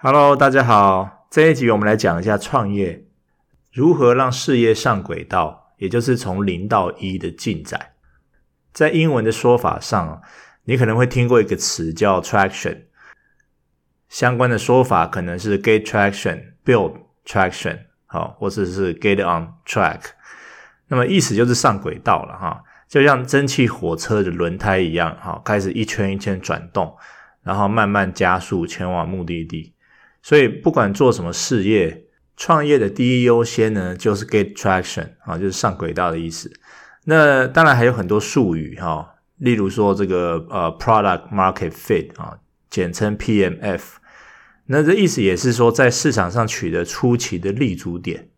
Hello，大家好。这一集我们来讲一下创业如何让事业上轨道，也就是从零到一的进展。在英文的说法上，你可能会听过一个词叫 traction，相关的说法可能是 get traction、build traction，好，或者是 get on track。那么意思就是上轨道了哈，就像蒸汽火车的轮胎一样，哈，开始一圈一圈转动，然后慢慢加速前往目的地。所以，不管做什么事业，创业的第一优先呢，就是 get traction 啊，就是上轨道的意思。那当然还有很多术语哈，例如说这个呃 product market fit 啊，简称 PMF。那这意思也是说，在市场上取得初期的立足点。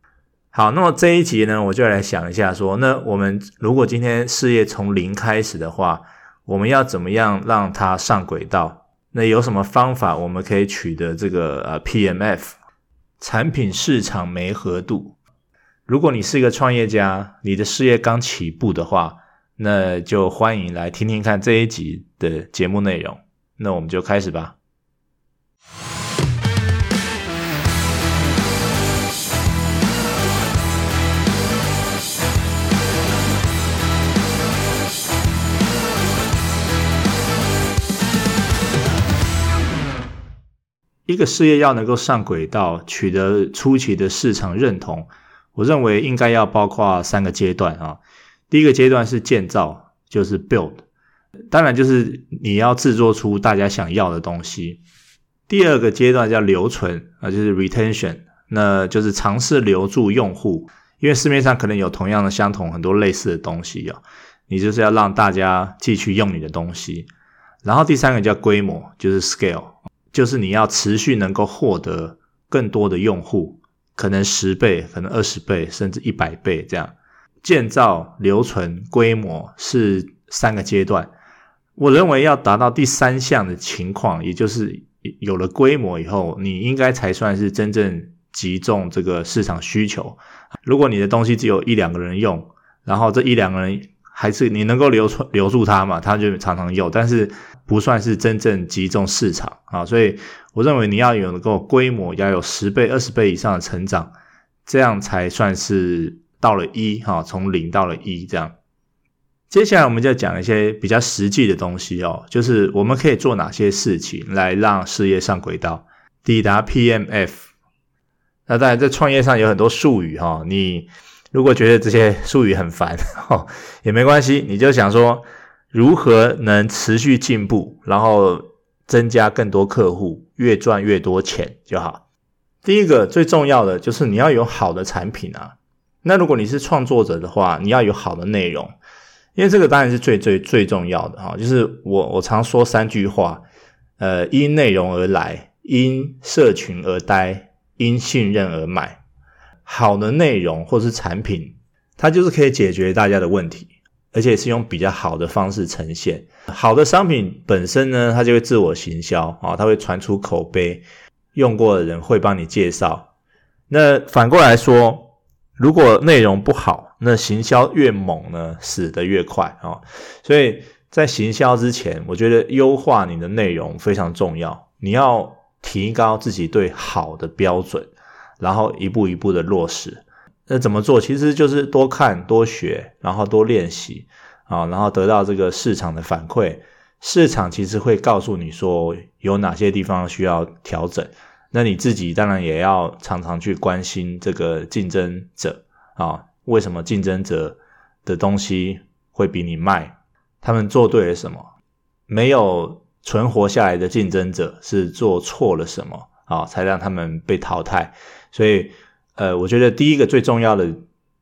好，那么这一集呢，我就来想一下说，那我们如果今天事业从零开始的话，我们要怎么样让它上轨道？那有什么方法我们可以取得这个呃 PMF 产品市场媒合度？如果你是一个创业家，你的事业刚起步的话，那就欢迎来听听看这一集的节目内容。那我们就开始吧。一个事业要能够上轨道，取得初期的市场认同，我认为应该要包括三个阶段啊。第一个阶段是建造，就是 build，当然就是你要制作出大家想要的东西。第二个阶段叫留存啊，就是 retention，那就是尝试留住用户，因为市面上可能有同样的、相同很多类似的东西啊，你就是要让大家继续用你的东西。然后第三个叫规模，就是 scale。就是你要持续能够获得更多的用户，可能十倍，可能二十倍，甚至一百倍这样。建造、留存、规模是三个阶段。我认为要达到第三项的情况，也就是有了规模以后，你应该才算是真正集中这个市场需求。如果你的东西只有一两个人用，然后这一两个人还是你能够留存留住他嘛，他就常常有，但是。不算是真正集中市场啊，所以我认为你要有能够规模，要有十倍、二十倍以上的成长，这样才算是到了一哈，从零到了一这样。接下来我们就要讲一些比较实际的东西哦，就是我们可以做哪些事情来让事业上轨道，抵达 PMF。那当然，在创业上有很多术语哈，你如果觉得这些术语很烦哈，也没关系，你就想说。如何能持续进步，然后增加更多客户，越赚越多钱就好。第一个最重要的就是你要有好的产品啊。那如果你是创作者的话，你要有好的内容，因为这个当然是最最最重要的哈。就是我我常说三句话，呃，因内容而来，因社群而待，因信任而买。好的内容或是产品，它就是可以解决大家的问题。而且是用比较好的方式呈现。好的商品本身呢，它就会自我行销啊，它会传出口碑，用过的人会帮你介绍。那反过来说，如果内容不好，那行销越猛呢，死得越快啊。所以在行销之前，我觉得优化你的内容非常重要。你要提高自己对好的标准，然后一步一步的落实。那怎么做？其实就是多看、多学，然后多练习啊，然后得到这个市场的反馈。市场其实会告诉你说有哪些地方需要调整。那你自己当然也要常常去关心这个竞争者啊，为什么竞争者的东西会比你卖？他们做对了什么？没有存活下来的竞争者是做错了什么啊？才让他们被淘汰。所以。呃，我觉得第一个最重要的，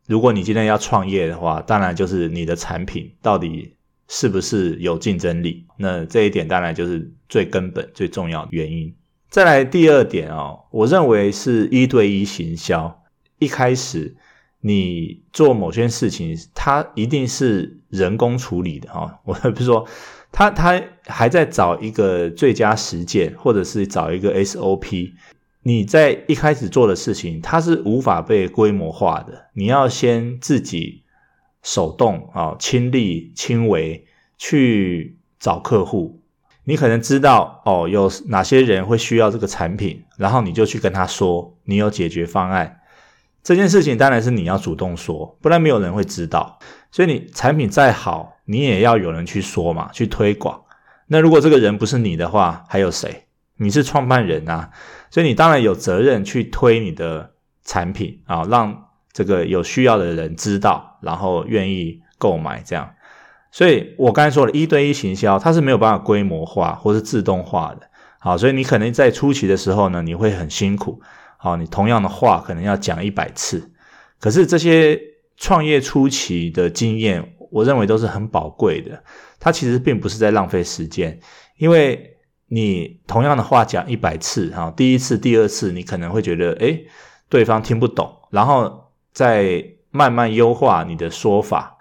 如果你今天要创业的话，当然就是你的产品到底是不是有竞争力。那这一点当然就是最根本、最重要的原因。再来第二点哦，我认为是一对一行销。一开始你做某些事情，它一定是人工处理的哈。我不是说他他还在找一个最佳实践，或者是找一个 SOP。你在一开始做的事情，它是无法被规模化的。你要先自己手动啊，亲力亲为去找客户。你可能知道哦，有哪些人会需要这个产品，然后你就去跟他说，你有解决方案。这件事情当然是你要主动说，不然没有人会知道。所以你产品再好，你也要有人去说嘛，去推广。那如果这个人不是你的话，还有谁？你是创办人啊，所以你当然有责任去推你的产品啊，让这个有需要的人知道，然后愿意购买这样。所以我刚才说了一对一行销，它是没有办法规模化或是自动化的。好，所以你可能在初期的时候呢，你会很辛苦。好，你同样的话可能要讲一百次，可是这些创业初期的经验，我认为都是很宝贵的。它其实并不是在浪费时间，因为你同样的话讲一百次，哈，第一次、第二次你可能会觉得，诶，对方听不懂，然后再慢慢优化你的说法，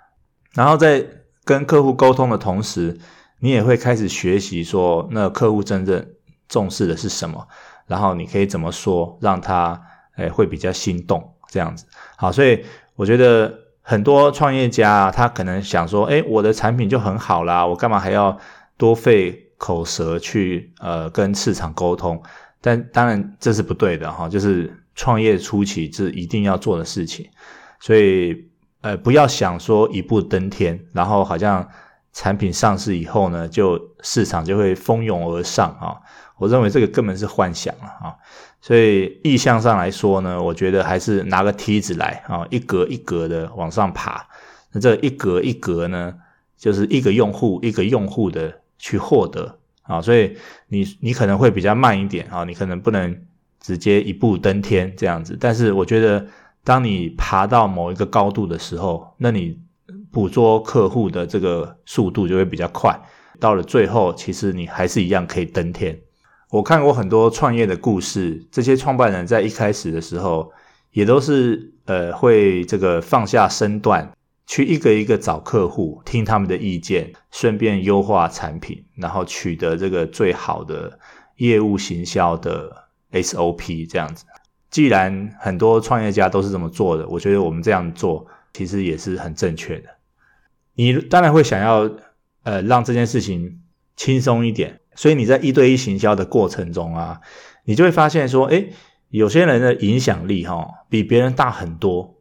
然后在跟客户沟通的同时，你也会开始学习说，那客户真正重视的是什么。然后你可以怎么说，让他诶会比较心动这样子。好，所以我觉得很多创业家，他可能想说，诶我的产品就很好啦，我干嘛还要多费口舌去呃跟市场沟通？但当然这是不对的哈，就是创业初期是一定要做的事情。所以呃不要想说一步登天，然后好像产品上市以后呢，就市场就会蜂拥而上啊。我认为这个根本是幻想了啊，所以意向上来说呢，我觉得还是拿个梯子来啊，一格一格的往上爬。那这一格一格呢，就是一个用户一个用户的去获得啊，所以你你可能会比较慢一点啊，你可能不能直接一步登天这样子。但是我觉得，当你爬到某一个高度的时候，那你捕捉客户的这个速度就会比较快。到了最后，其实你还是一样可以登天。我看过很多创业的故事，这些创办人在一开始的时候，也都是呃会这个放下身段，去一个一个找客户，听他们的意见，顺便优化产品，然后取得这个最好的业务行销的 SOP 这样子。既然很多创业家都是这么做的，我觉得我们这样做其实也是很正确的。你当然会想要呃让这件事情轻松一点。所以你在一对一行销的过程中啊，你就会发现说，诶，有些人的影响力哈比别人大很多。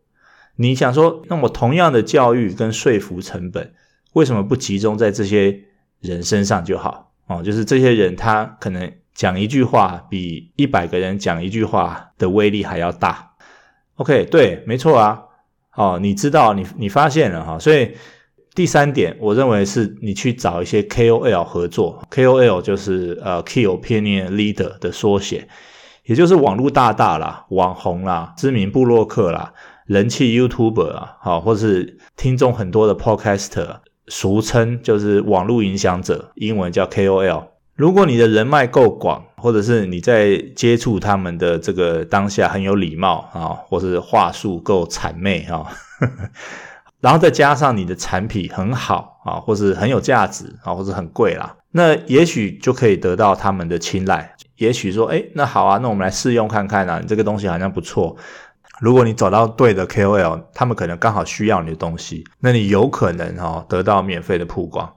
你想说，那么同样的教育跟说服成本，为什么不集中在这些人身上就好？哦，就是这些人他可能讲一句话，比一百个人讲一句话的威力还要大。OK，对，没错啊。哦，你知道，你你发现了哈，所以。第三点，我认为是你去找一些 KOL 合作，KOL 就是呃 Key Opinion Leader 的缩写，也就是网络大大啦、网红啦、知名部落客啦、人气 YouTuber 啊，好，或是听众很多的 Podcaster，俗称就是网络影响者，英文叫 KOL。如果你的人脉够广，或者是你在接触他们的这个当下很有礼貌啊，或是话术够谄媚啊。然后再加上你的产品很好啊，或是很有价值啊，或是很贵啦，那也许就可以得到他们的青睐。也许说，诶，那好啊，那我们来试用看看啊，你这个东西好像不错。如果你找到对的 KOL，他们可能刚好需要你的东西，那你有可能哈得到免费的曝光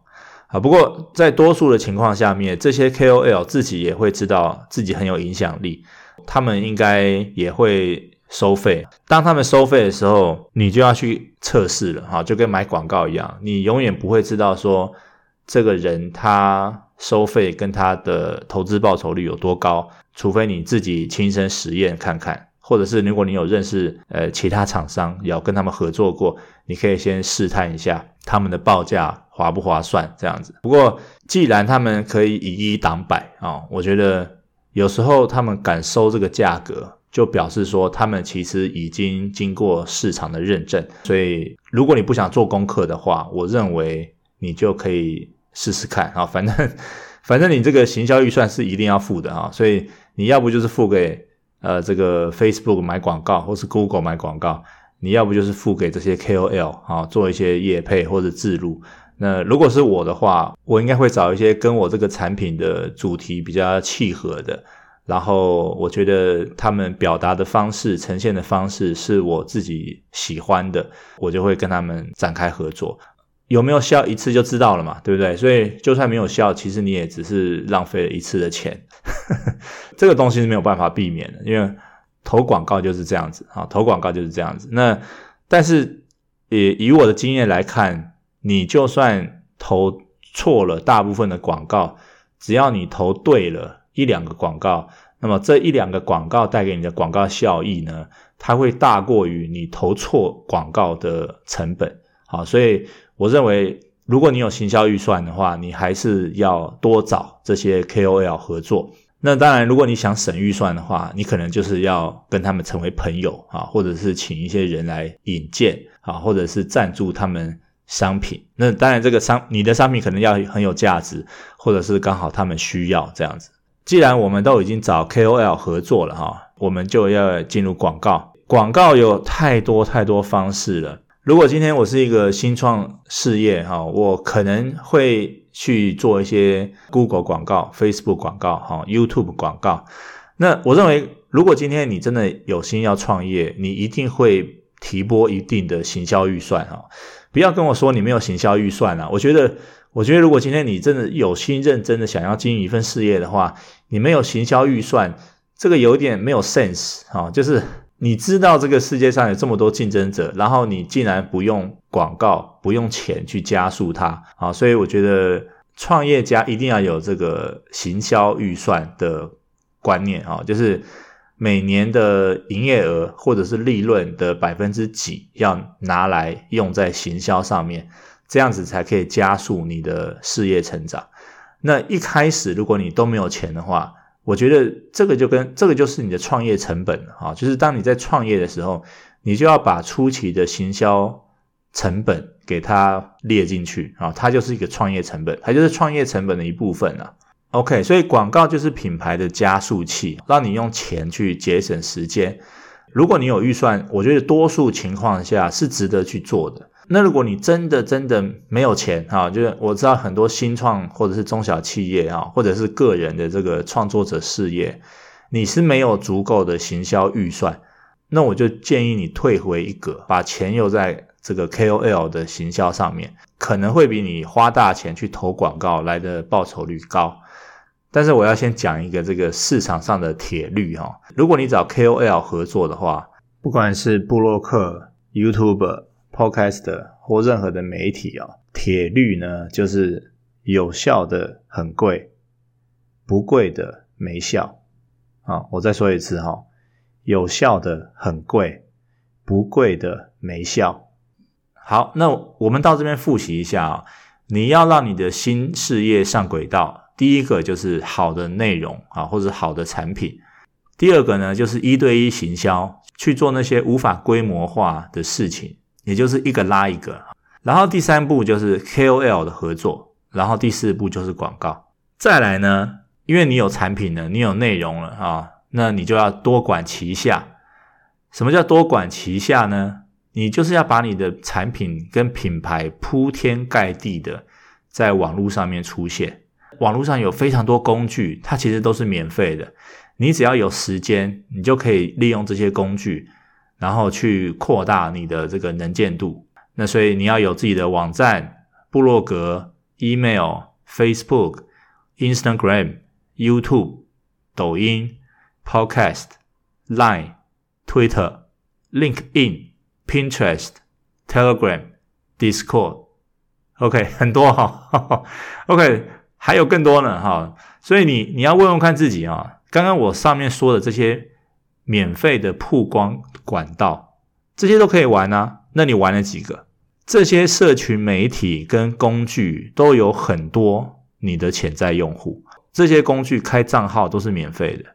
啊。不过在多数的情况下面，这些 KOL 自己也会知道自己很有影响力，他们应该也会。收费，当他们收费的时候，你就要去测试了哈，就跟买广告一样，你永远不会知道说这个人他收费跟他的投资报酬率有多高，除非你自己亲身实验看看，或者是如果你有认识呃其他厂商要跟他们合作过，你可以先试探一下他们的报价划不划算这样子。不过既然他们可以以一挡百啊，我觉得有时候他们敢收这个价格。就表示说，他们其实已经经过市场的认证，所以如果你不想做功课的话，我认为你就可以试试看啊。反正 反正你这个行销预算是一定要付的啊，所以你要不就是付给呃这个 Facebook 买广告，或是 Google 买广告，你要不就是付给这些 KOL 啊，做一些业配或者置入。那如果是我的话，我应该会找一些跟我这个产品的主题比较契合的。然后我觉得他们表达的方式、呈现的方式是我自己喜欢的，我就会跟他们展开合作。有没有效一次就知道了嘛，对不对？所以就算没有效，其实你也只是浪费了一次的钱，这个东西是没有办法避免的，因为投广告就是这样子啊，投广告就是这样子。那但是也以我的经验来看，你就算投错了大部分的广告，只要你投对了一两个广告。那么这一两个广告带给你的广告效益呢，它会大过于你投错广告的成本。好，所以我认为，如果你有行销预算的话，你还是要多找这些 KOL 合作。那当然，如果你想省预算的话，你可能就是要跟他们成为朋友啊，或者是请一些人来引荐啊，或者是赞助他们商品。那当然，这个商你的商品可能要很有价值，或者是刚好他们需要这样子。既然我们都已经找 KOL 合作了哈，我们就要进入广告。广告有太多太多方式了。如果今天我是一个新创事业哈，我可能会去做一些 Google 广告、Facebook 广告哈、YouTube 广告。那我认为，如果今天你真的有心要创业，你一定会提拨一定的行销预算哈。不要跟我说你没有行销预算啊，我觉得。我觉得，如果今天你真的有心认真的想要经营一份事业的话，你没有行销预算，这个有点没有 sense 啊。就是你知道这个世界上有这么多竞争者，然后你竟然不用广告、不用钱去加速它啊。所以我觉得创业家一定要有这个行销预算的观念啊，就是每年的营业额或者是利润的百分之几要拿来用在行销上面。这样子才可以加速你的事业成长。那一开始如果你都没有钱的话，我觉得这个就跟这个就是你的创业成本啊，就是当你在创业的时候，你就要把初期的行销成本给它列进去啊，它就是一个创业成本，它就是创业成本的一部分了。OK，所以广告就是品牌的加速器，让你用钱去节省时间。如果你有预算，我觉得多数情况下是值得去做的。那如果你真的真的没有钱哈，就是我知道很多新创或者是中小企业啊，或者是个人的这个创作者事业，你是没有足够的行销预算，那我就建议你退回一格，把钱用在这个 KOL 的行销上面，可能会比你花大钱去投广告来的报酬率高。但是我要先讲一个这个市场上的铁律哈，如果你找 KOL 合作的话，不管是布洛克、YouTuber。Podcast 或任何的媒体啊，铁律呢就是有效的很贵，不贵的没效。啊，我再说一次哈，有效的很贵，不贵的没效。好，那我们到这边复习一下啊，你要让你的新事业上轨道，第一个就是好的内容啊，或者好的产品。第二个呢，就是一对一行销，去做那些无法规模化的事情。也就是一个拉一个，然后第三步就是 KOL 的合作，然后第四步就是广告。再来呢，因为你有产品了，你有内容了啊，那你就要多管齐下。什么叫多管齐下呢？你就是要把你的产品跟品牌铺天盖地的在网络上面出现。网络上有非常多工具，它其实都是免费的。你只要有时间，你就可以利用这些工具。然后去扩大你的这个能见度，那所以你要有自己的网站、部落格、email、Facebook、Instagram、YouTube、抖音、Podcast、Line、Twitter、LinkedIn、Pinterest、Telegram、Discord。OK，很多哈，OK，还有更多呢哈。所以你你要问问看自己啊，刚刚我上面说的这些。免费的曝光管道，这些都可以玩啊。那你玩了几个？这些社群媒体跟工具都有很多你的潜在用户，这些工具开账号都是免费的。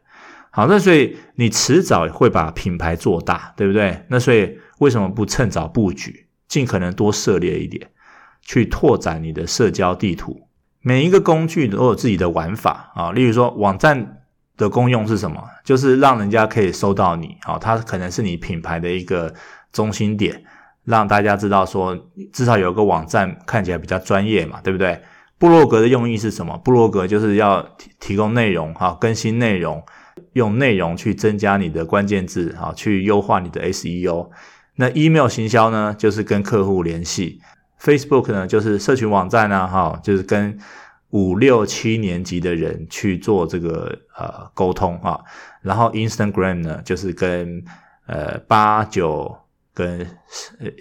好，那所以你迟早会把品牌做大，对不对？那所以为什么不趁早布局，尽可能多涉猎一点，去拓展你的社交地图？每一个工具都有自己的玩法啊，例如说网站。的功用是什么？就是让人家可以搜到你，好，它可能是你品牌的一个中心点，让大家知道说，至少有个网站看起来比较专业嘛，对不对？部落格的用意是什么？部落格就是要提提供内容，哈，更新内容，用内容去增加你的关键字，哈，去优化你的 SEO。那 email 行销呢，就是跟客户联系。Facebook 呢，就是社群网站啊，哈，就是跟五六七年级的人去做这个呃沟通啊。然后 Instagram 呢，就是跟呃八九跟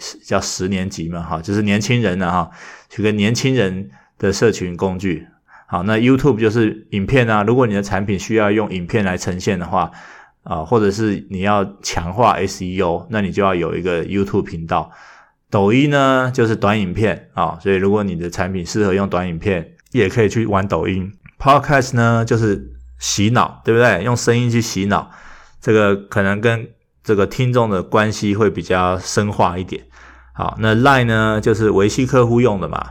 十叫十年级嘛，哈，就是年轻人呢，哈，去跟年轻人的社群工具。好，那 YouTube 就是影片啊，如果你的产品需要用影片来呈现的话，啊，或者是你要强化 SEO，那你就要有一个 YouTube 频道。抖音呢，就是短影片啊，所以如果你的产品适合用短影片，也可以去玩抖音。Podcast 呢，就是洗脑，对不对？用声音去洗脑，这个可能跟这个听众的关系会比较深化一点。好，那 Line 呢，就是维系客户用的嘛。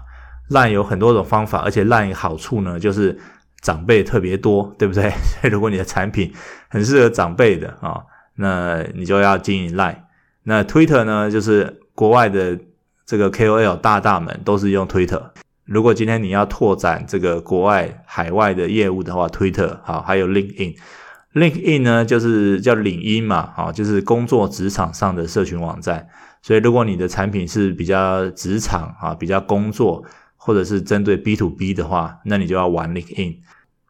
Line 有很多种方法，而且 Line 好处呢，就是长辈特别多，对不对？所 以如果你的产品很适合长辈的啊，那你就要经营 Line。那 Twitter 呢，就是国外的这个 KOL 大大们都是用 Twitter。如果今天你要拓展这个国外海外的业务的话，Twitter 好，还有 LinkedIn。LinkedIn 呢，就是叫领英嘛，好，就是工作职场上的社群网站。所以如果你的产品是比较职场啊，比较工作，或者是针对 B to B 的话，那你就要玩 LinkedIn。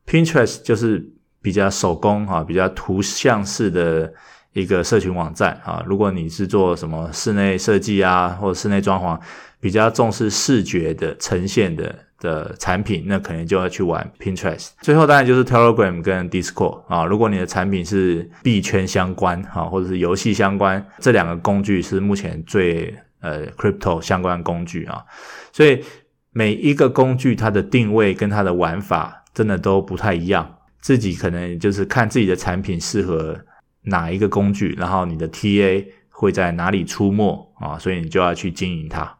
Pinterest 就是比较手工哈，比较图像式的。一个社群网站啊，如果你是做什么室内设计啊，或室内装潢，比较重视视觉的呈现的的产品，那可能就要去玩 Pinterest。最后当然就是 Telegram 跟 Discord 啊，如果你的产品是币圈相关啊，或者是游戏相关，这两个工具是目前最呃 Crypto 相关工具啊。所以每一个工具它的定位跟它的玩法真的都不太一样，自己可能就是看自己的产品适合。哪一个工具，然后你的 TA 会在哪里出没啊？所以你就要去经营它。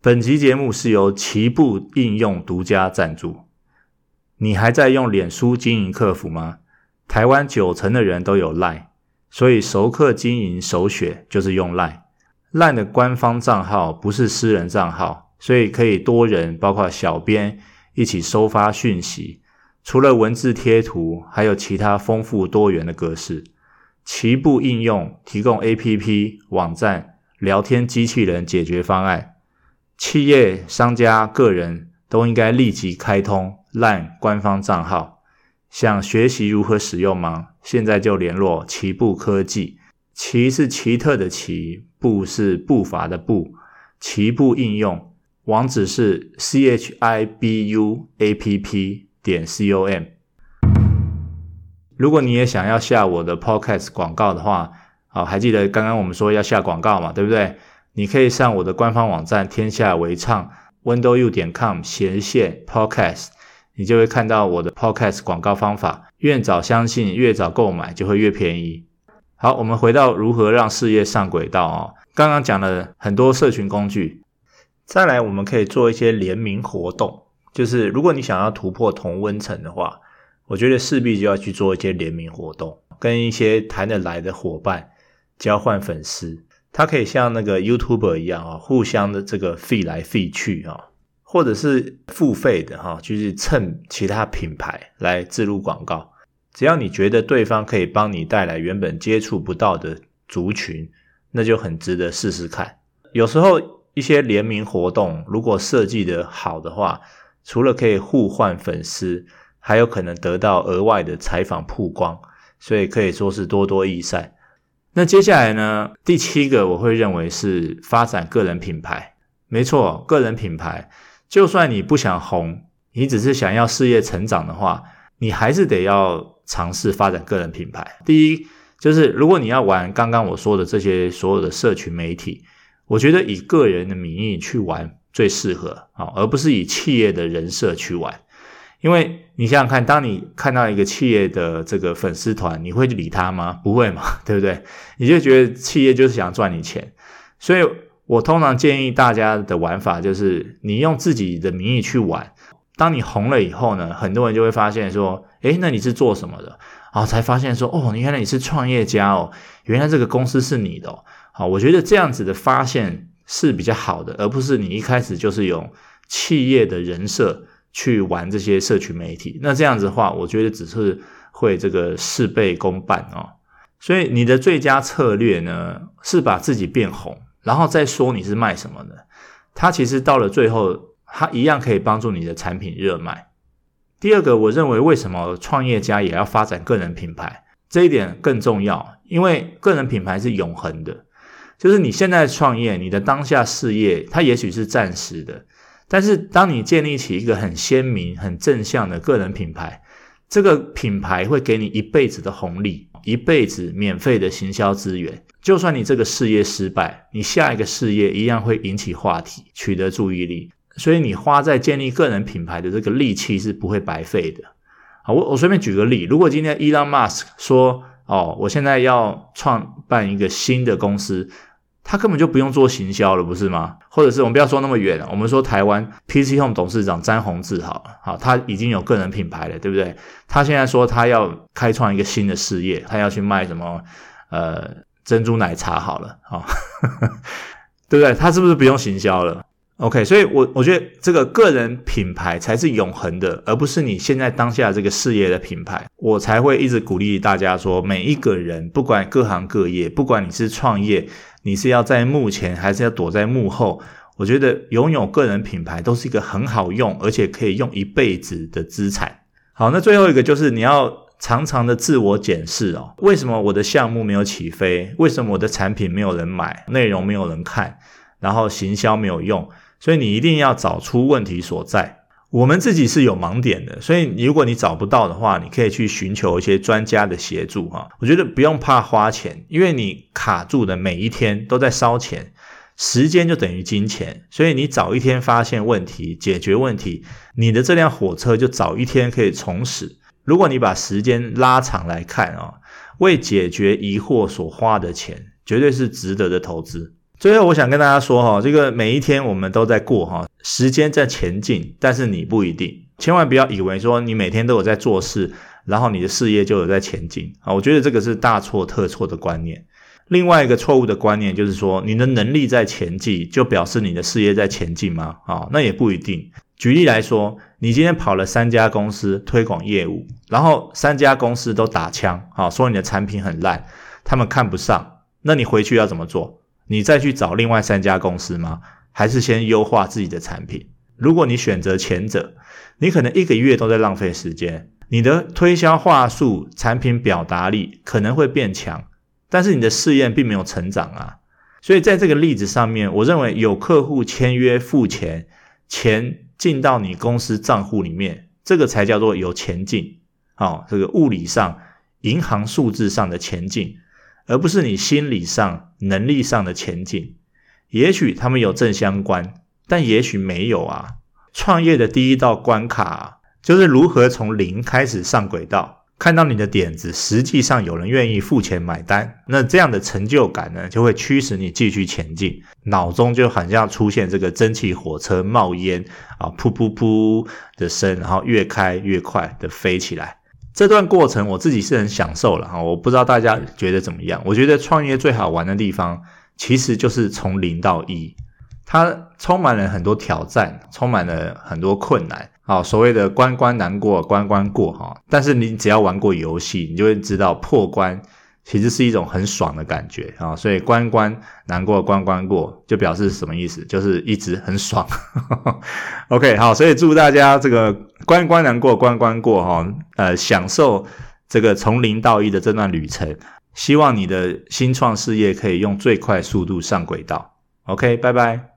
本集节目是由奇步应用独家赞助。你还在用脸书经营客服吗？台湾九成的人都有 Line，所以熟客经营首选就是用 Line。Line 的官方账号不是私人账号，所以可以多人，包括小编一起收发讯息。除了文字贴图，还有其他丰富多元的格式。奇步应用提供 APP、网站、聊天机器人解决方案，企业、商家、个人都应该立即开通 Line 官方账号。想学习如何使用吗？现在就联络奇步科技。奇是奇特的奇。步是步伐的步，奇步应用网址是 c h i b u a p p 点 c o m。如果你也想要下我的 podcast 广告的话，好，还记得刚刚我们说要下广告嘛，对不对？你可以上我的官方网站天下为唱 windowu 点 com 斜线 podcast，你就会看到我的 podcast 广告方法。越早相信，越早购买就会越便宜。好，我们回到如何让事业上轨道哦。刚刚讲了很多社群工具，再来我们可以做一些联名活动。就是如果你想要突破同温层的话，我觉得势必就要去做一些联名活动，跟一些谈得来的伙伴交换粉丝。它可以像那个 YouTuber 一样啊，互相的这个 fee 来 fee 去啊，或者是付费的哈，就是蹭其他品牌来植入广告。只要你觉得对方可以帮你带来原本接触不到的族群，那就很值得试试看。有时候一些联名活动如果设计得好的话，除了可以互换粉丝，还有可能得到额外的采访曝光，所以可以说是多多益善。那接下来呢，第七个我会认为是发展个人品牌。没错，个人品牌，就算你不想红，你只是想要事业成长的话，你还是得要。尝试发展个人品牌。第一，就是如果你要玩刚刚我说的这些所有的社群媒体，我觉得以个人的名义去玩最适合啊，而不是以企业的人设去玩。因为你想想看，当你看到一个企业的这个粉丝团，你会理他吗？不会嘛，对不对？你就觉得企业就是想赚你钱。所以我通常建议大家的玩法就是，你用自己的名义去玩。当你红了以后呢，很多人就会发现说，诶，那你是做什么的？然后才发现说，哦，原来你是创业家哦，原来这个公司是你的哦。好，我觉得这样子的发现是比较好的，而不是你一开始就是用企业的人设去玩这些社群媒体。那这样子的话，我觉得只是会这个事倍功半哦。所以你的最佳策略呢，是把自己变红，然后再说你是卖什么的。它其实到了最后，它一样可以帮助你的产品热卖。第二个，我认为为什么创业家也要发展个人品牌，这一点更重要，因为个人品牌是永恒的。就是你现在创业，你的当下事业，它也许是暂时的，但是当你建立起一个很鲜明、很正向的个人品牌，这个品牌会给你一辈子的红利，一辈子免费的行销资源。就算你这个事业失败，你下一个事业一样会引起话题，取得注意力。所以你花在建立个人品牌的这个力气是不会白费的。好，我我随便举个例，如果今天 Elon Musk 说，哦，我现在要创办一个新的公司。他根本就不用做行销了，不是吗？或者是我们不要说那么远，我们说台湾 PC Home 董事长詹宏志好了，好，他已经有个人品牌了，对不对？他现在说他要开创一个新的事业，他要去卖什么？呃，珍珠奶茶好了，好，对不对？他是不是不用行销了？OK，所以我我觉得这个个人品牌才是永恒的，而不是你现在当下这个事业的品牌。我才会一直鼓励大家说，每一个人不管各行各业，不管你是创业。你是要在幕前，还是要躲在幕后？我觉得拥有个人品牌都是一个很好用，而且可以用一辈子的资产。好，那最后一个就是你要常常的自我检视哦。为什么我的项目没有起飞？为什么我的产品没有人买？内容没有人看？然后行销没有用？所以你一定要找出问题所在。我们自己是有盲点的，所以如果你找不到的话，你可以去寻求一些专家的协助哈。我觉得不用怕花钱，因为你卡住的每一天都在烧钱，时间就等于金钱，所以你早一天发现问题、解决问题，你的这辆火车就早一天可以重驶。如果你把时间拉长来看啊，为解决疑惑所花的钱，绝对是值得的投资。最后，我想跟大家说哈，这个每一天我们都在过哈，时间在前进，但是你不一定，千万不要以为说你每天都有在做事，然后你的事业就有在前进啊，我觉得这个是大错特错的观念。另外一个错误的观念就是说，你的能力在前进，就表示你的事业在前进吗？啊，那也不一定。举例来说，你今天跑了三家公司推广业务，然后三家公司都打枪啊，说你的产品很烂，他们看不上，那你回去要怎么做？你再去找另外三家公司吗？还是先优化自己的产品？如果你选择前者，你可能一个月都在浪费时间。你的推销话术、产品表达力可能会变强，但是你的试验并没有成长啊。所以在这个例子上面，我认为有客户签约付钱，钱进到你公司账户里面，这个才叫做有前进。好，这个物理上、银行数字上的前进。而不是你心理上、能力上的前进，也许他们有正相关，但也许没有啊。创业的第一道关卡啊，就是如何从零开始上轨道，看到你的点子实际上有人愿意付钱买单，那这样的成就感呢，就会驱使你继续前进，脑中就好像出现这个蒸汽火车冒烟啊，噗噗噗的声，然后越开越快的飞起来。这段过程我自己是很享受了哈，我不知道大家觉得怎么样？我觉得创业最好玩的地方，其实就是从零到一，它充满了很多挑战，充满了很多困难。好，所谓的关关难过关关过哈，但是你只要玩过游戏，你就会知道破关。其实是一种很爽的感觉啊，所以关关难过关关过，就表示什么意思？就是一直很爽。OK，好，所以祝大家这个关关难过关关过哈，呃，享受这个从零到一的这段旅程。希望你的新创事业可以用最快速度上轨道。OK，拜拜。